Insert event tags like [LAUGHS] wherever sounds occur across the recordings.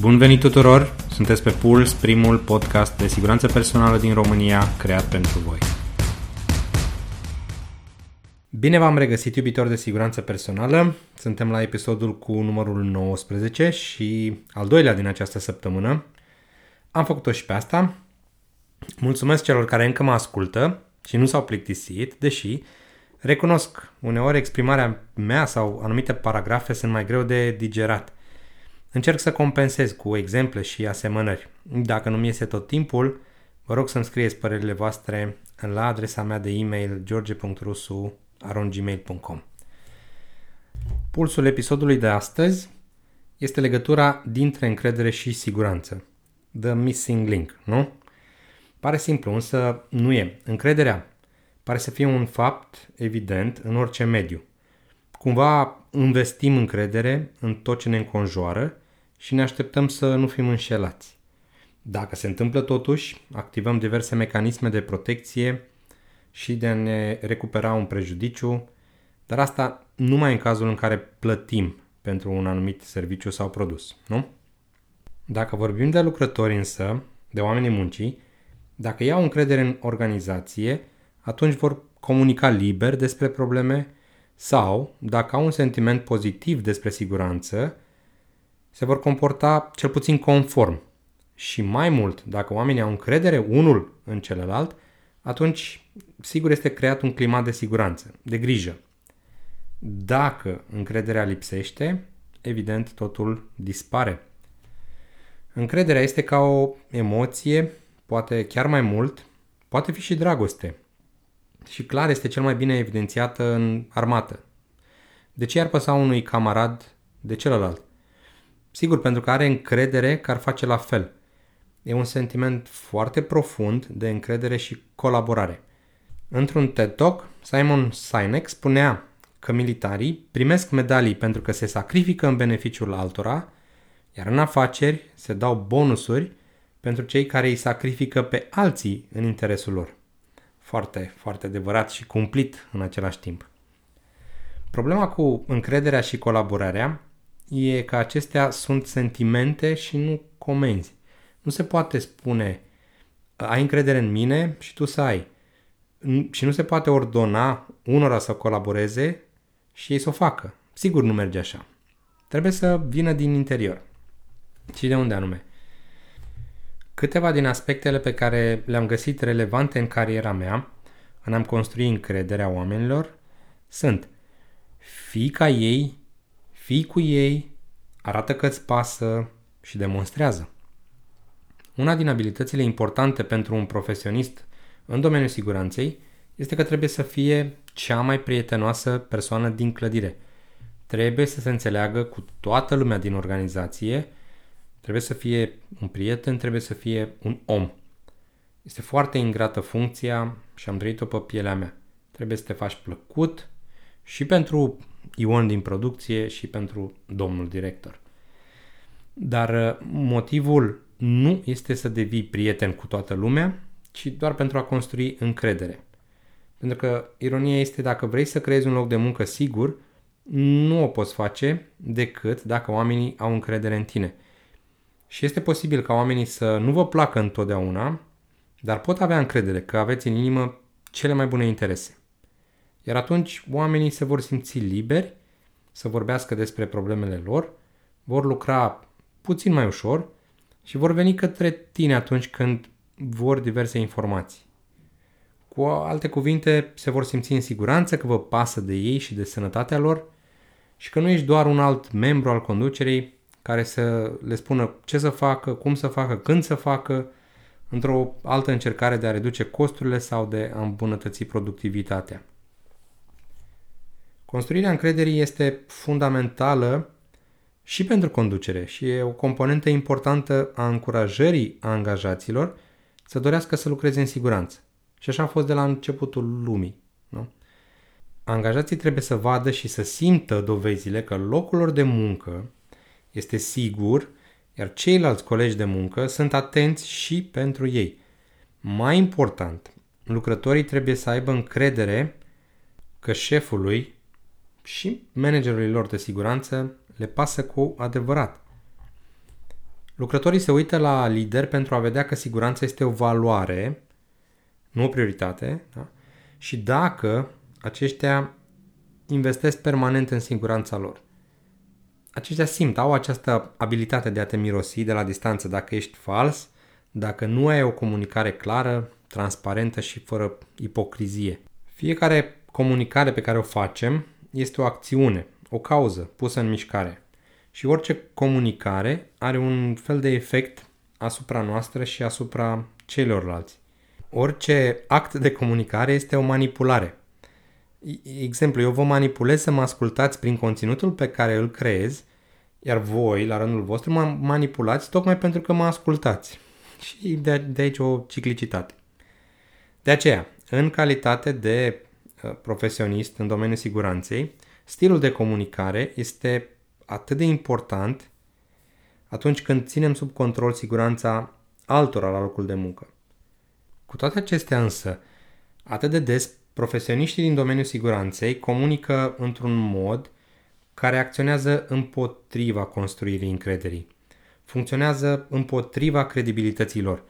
Bun venit tuturor! Sunteți pe Puls, primul podcast de siguranță personală din România creat pentru voi. Bine v-am regăsit, iubitori de siguranță personală. Suntem la episodul cu numărul 19 și al doilea din această săptămână. Am făcut-o și pe asta. Mulțumesc celor care încă mă ascultă și nu s-au plictisit, deși recunosc, uneori exprimarea mea sau anumite paragrafe sunt mai greu de digerat – Încerc să compensez cu exemple și asemănări. Dacă nu mi iese tot timpul, vă rog să-mi scrieți părerile voastre la adresa mea de e-mail george.rusu.gmail.com Pulsul episodului de astăzi este legătura dintre încredere și siguranță. The missing link, nu? Pare simplu, însă nu e. Încrederea pare să fie un fapt evident în orice mediu. Cumva investim încredere în tot ce ne înconjoară și ne așteptăm să nu fim înșelați. Dacă se întâmplă totuși, activăm diverse mecanisme de protecție și de a ne recupera un prejudiciu, dar asta numai în cazul în care plătim pentru un anumit serviciu sau produs, nu? Dacă vorbim de lucrători însă, de oamenii muncii, dacă iau încredere în organizație, atunci vor comunica liber despre probleme sau, dacă au un sentiment pozitiv despre siguranță, se vor comporta cel puțin conform. Și mai mult, dacă oamenii au încredere unul în celălalt, atunci sigur este creat un climat de siguranță, de grijă. Dacă încrederea lipsește, evident totul dispare. Încrederea este ca o emoție, poate chiar mai mult, poate fi și dragoste. Și clar este cel mai bine evidențiată în armată. De ce ar păsa unui camarad de celălalt? Sigur, pentru că are încredere că ar face la fel. E un sentiment foarte profund de încredere și colaborare. Într-un TED Talk, Simon Sinek spunea că militarii primesc medalii pentru că se sacrifică în beneficiul altora, iar în afaceri se dau bonusuri pentru cei care îi sacrifică pe alții în interesul lor. Foarte, foarte adevărat și cumplit în același timp. Problema cu încrederea și colaborarea e că acestea sunt sentimente și nu comenzi. Nu se poate spune ai încredere în mine și tu să ai. Și nu se poate ordona unora să colaboreze și ei să o facă. Sigur nu merge așa. Trebuie să vină din interior. Și de unde anume? Câteva din aspectele pe care le-am găsit relevante în cariera mea, în am construit încrederea oamenilor, sunt fii ca ei Fii cu ei, arată că îți pasă și demonstrează. Una din abilitățile importante pentru un profesionist în domeniul siguranței este că trebuie să fie cea mai prietenoasă persoană din clădire. Trebuie să se înțeleagă cu toată lumea din organizație, trebuie să fie un prieten, trebuie să fie un om. Este foarte ingrată funcția și am trăit-o pe pielea mea. Trebuie să te faci plăcut și pentru Ion din producție și pentru domnul director. Dar uh, motivul nu este să devii prieten cu toată lumea, ci doar pentru a construi încredere. Pentru că ironia este dacă vrei să creezi un loc de muncă sigur, nu o poți face decât dacă oamenii au încredere în tine. Și este posibil ca oamenii să nu vă placă întotdeauna, dar pot avea încredere că aveți în inimă cele mai bune interese. Iar atunci oamenii se vor simți liberi să vorbească despre problemele lor, vor lucra puțin mai ușor și vor veni către tine atunci când vor diverse informații. Cu alte cuvinte, se vor simți în siguranță că vă pasă de ei și de sănătatea lor și că nu ești doar un alt membru al conducerii care să le spună ce să facă, cum să facă, când să facă, într-o altă încercare de a reduce costurile sau de a îmbunătăți productivitatea. Construirea încrederii este fundamentală și pentru conducere și e o componentă importantă a încurajării angajaților să dorească să lucreze în siguranță. Și așa a fost de la începutul lumii. Nu? Angajații trebuie să vadă și să simtă dovezile că locul lor de muncă este sigur, iar ceilalți colegi de muncă sunt atenți și pentru ei. Mai important, lucrătorii trebuie să aibă încredere că șefului și managerului lor de siguranță le pasă cu adevărat. Lucrătorii se uită la lider pentru a vedea că siguranța este o valoare, nu o prioritate, da? și dacă aceștia investesc permanent în siguranța lor. Aceștia simt, au această abilitate de a te mirosi de la distanță dacă ești fals, dacă nu ai o comunicare clară, transparentă și fără ipocrizie. Fiecare comunicare pe care o facem este o acțiune, o cauză pusă în mișcare. Și orice comunicare are un fel de efect asupra noastră și asupra celorlalți. Orice act de comunicare este o manipulare. Exemplu, eu vă manipulez să mă ascultați prin conținutul pe care îl creez, iar voi, la rândul vostru, mă manipulați tocmai pentru că mă ascultați. Și de, de aici o ciclicitate. De aceea, în calitate de uh, profesionist în domeniul siguranței, stilul de comunicare este atât de important atunci când ținem sub control siguranța altora la locul de muncă. Cu toate acestea însă, atât de des profesioniștii din domeniul siguranței comunică într-un mod care acționează împotriva construirii încrederii. Funcționează împotriva credibilității lor.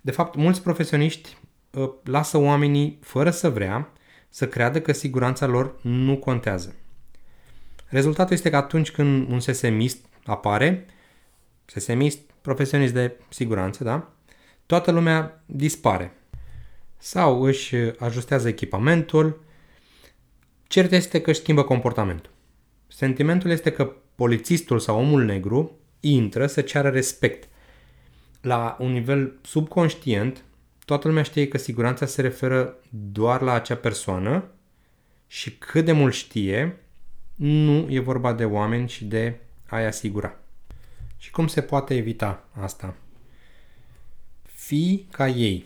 De fapt, mulți profesioniști uh, lasă oamenii, fără să vrea, să creadă că siguranța lor nu contează. Rezultatul este că atunci când un sesemist apare, sesemist, profesionist de siguranță, da? Toată lumea dispare. Sau își ajustează echipamentul. Cert este că își schimbă comportamentul. Sentimentul este că polițistul sau omul negru intră să ceară respect. La un nivel subconștient, toată lumea știe că siguranța se referă doar la acea persoană și cât de mult știe, nu e vorba de oameni și de a-i asigura. Și cum se poate evita asta? Fii ca ei.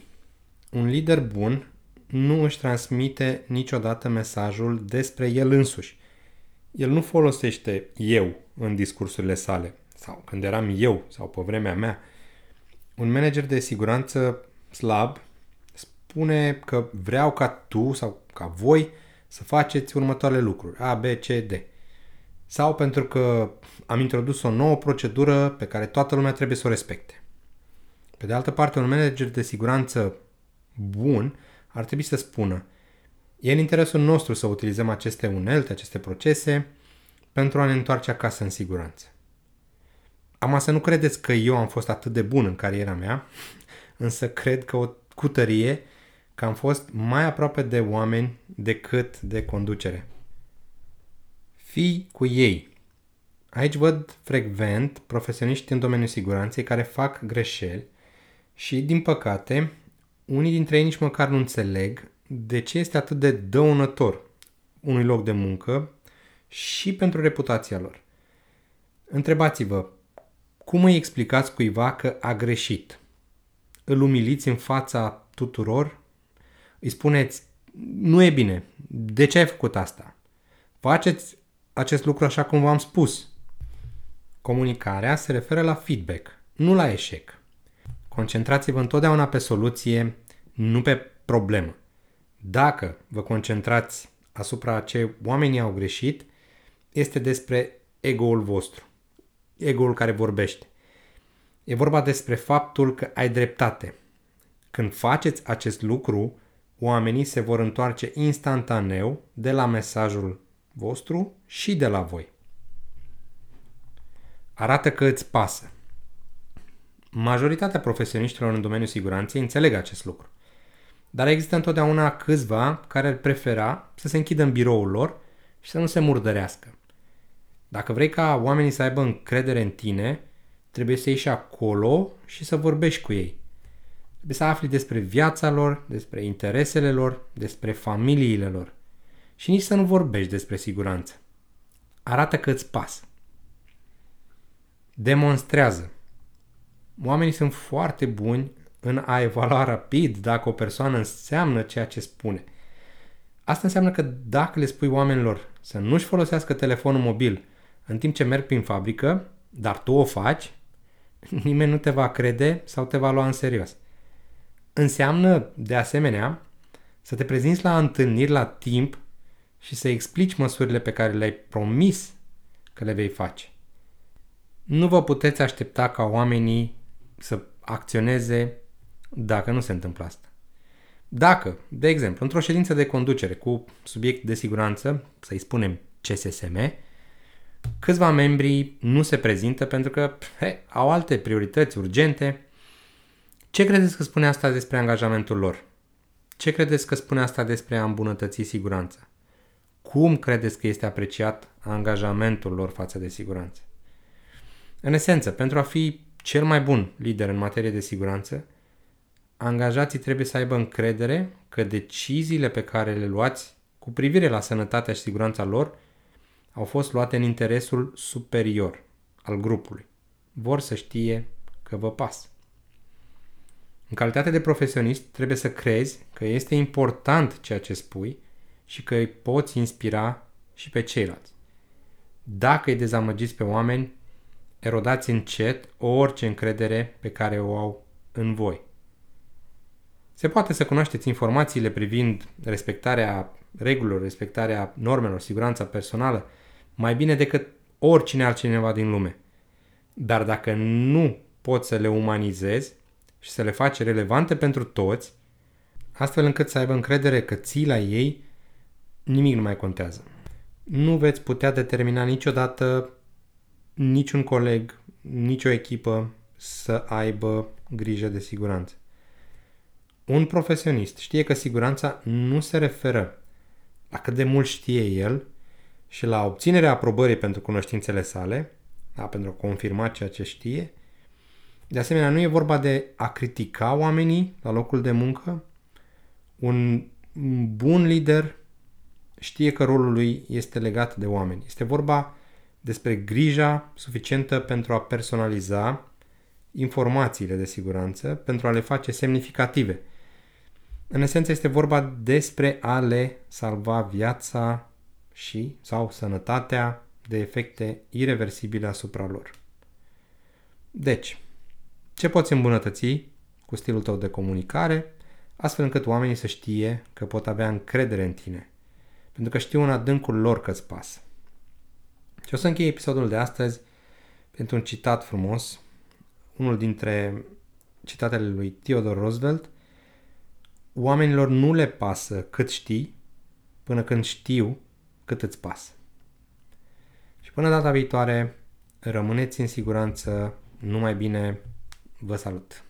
Un lider bun nu își transmite niciodată mesajul despre el însuși. El nu folosește eu în discursurile sale, sau când eram eu, sau pe vremea mea. Un manager de siguranță slab spune că vreau ca tu sau ca voi să faceți următoarele lucruri, A, B, C, D. Sau pentru că am introdus o nouă procedură pe care toată lumea trebuie să o respecte. Pe de altă parte, un manager de siguranță bun ar trebui să spună e în interesul nostru să utilizăm aceste unelte, aceste procese pentru a ne întoarce acasă în siguranță. Am să nu credeți că eu am fost atât de bun în cariera mea, însă cred că o cu tărie că am fost mai aproape de oameni decât de conducere. Fii cu ei. Aici văd frecvent profesioniști în domeniul siguranței care fac greșeli și, din păcate, unii dintre ei nici măcar nu înțeleg de ce este atât de dăunător unui loc de muncă și pentru reputația lor. Întrebați-vă, cum îi explicați cuiva că a greșit? Îl umiliți în fața tuturor? Îi spuneți, nu e bine, de ce ai făcut asta? Faceți acest lucru așa cum v-am spus. Comunicarea se referă la feedback, nu la eșec. Concentrați-vă întotdeauna pe soluție, nu pe problemă. Dacă vă concentrați asupra ce oamenii au greșit, este despre ego-ul vostru. Ego-ul care vorbește. E vorba despre faptul că ai dreptate. Când faceți acest lucru, oamenii se vor întoarce instantaneu de la mesajul vostru și de la voi. Arată că îți pasă. Majoritatea profesioniștilor în domeniul siguranței înțeleg acest lucru. Dar există întotdeauna câțiva care ar prefera să se închidă în biroul lor și să nu se murdărească. Dacă vrei ca oamenii să aibă încredere în tine, trebuie să ieși acolo și să vorbești cu ei. Trebuie să afli despre viața lor, despre interesele lor, despre familiile lor. Și nici să nu vorbești despre siguranță. Arată că îți pasă. Demonstrează. Oamenii sunt foarte buni în a evalua rapid dacă o persoană înseamnă ceea ce spune. Asta înseamnă că dacă le spui oamenilor să nu-și folosească telefonul mobil în timp ce merg prin fabrică, dar tu o faci, [LAUGHS] nimeni nu te va crede sau te va lua în serios. Înseamnă, de asemenea, să te prezinți la întâlniri la timp și să explici măsurile pe care le-ai promis că le vei face. Nu vă puteți aștepta ca oamenii să acționeze dacă nu se întâmplă asta. Dacă, de exemplu, într-o ședință de conducere cu subiect de siguranță, să-i spunem CSSM, câțiva membri nu se prezintă pentru că he, au alte priorități urgente, ce credeți că spune asta despre angajamentul lor? Ce credeți că spune asta despre a îmbunătăți siguranța? Cum credeți că este apreciat angajamentul lor față de siguranță? În esență, pentru a fi cel mai bun lider în materie de siguranță, angajații trebuie să aibă încredere că deciziile pe care le luați cu privire la sănătatea și siguranța lor au fost luate în interesul superior al grupului. Vor să știe că vă pasă. În calitate de profesionist, trebuie să crezi că este important ceea ce spui și că îi poți inspira și pe ceilalți. Dacă îi dezamăgiți pe oameni, erodați încet orice încredere pe care o au în voi. Se poate să cunoașteți informațiile privind respectarea regulilor, respectarea normelor, siguranța personală, mai bine decât oricine altcineva din lume. Dar dacă nu poți să le umanizezi și să le faci relevante pentru toți, astfel încât să aibă încredere că ții la ei, nimic nu mai contează. Nu veți putea determina niciodată niciun coleg, nicio echipă să aibă grijă de siguranță. Un profesionist știe că siguranța nu se referă la cât de mult știe el și la obținerea aprobării pentru cunoștințele sale, da, pentru a confirma ceea ce știe. De asemenea, nu e vorba de a critica oamenii la locul de muncă. Un bun lider știe că rolul lui este legat de oameni. Este vorba despre grija suficientă pentru a personaliza informațiile de siguranță, pentru a le face semnificative. În esență este vorba despre a le salva viața și sau sănătatea de efecte irreversibile asupra lor. Deci, ce poți îmbunătăți cu stilul tău de comunicare, astfel încât oamenii să știe că pot avea încredere în tine, pentru că știu în adâncul lor că îți pasă. Și o să închei episodul de astăzi pentru un citat frumos, unul dintre citatele lui Theodore Roosevelt. Oamenilor nu le pasă cât știi până când știu cât îți pasă. Și până data viitoare, rămâneți în siguranță, numai bine, vă salut!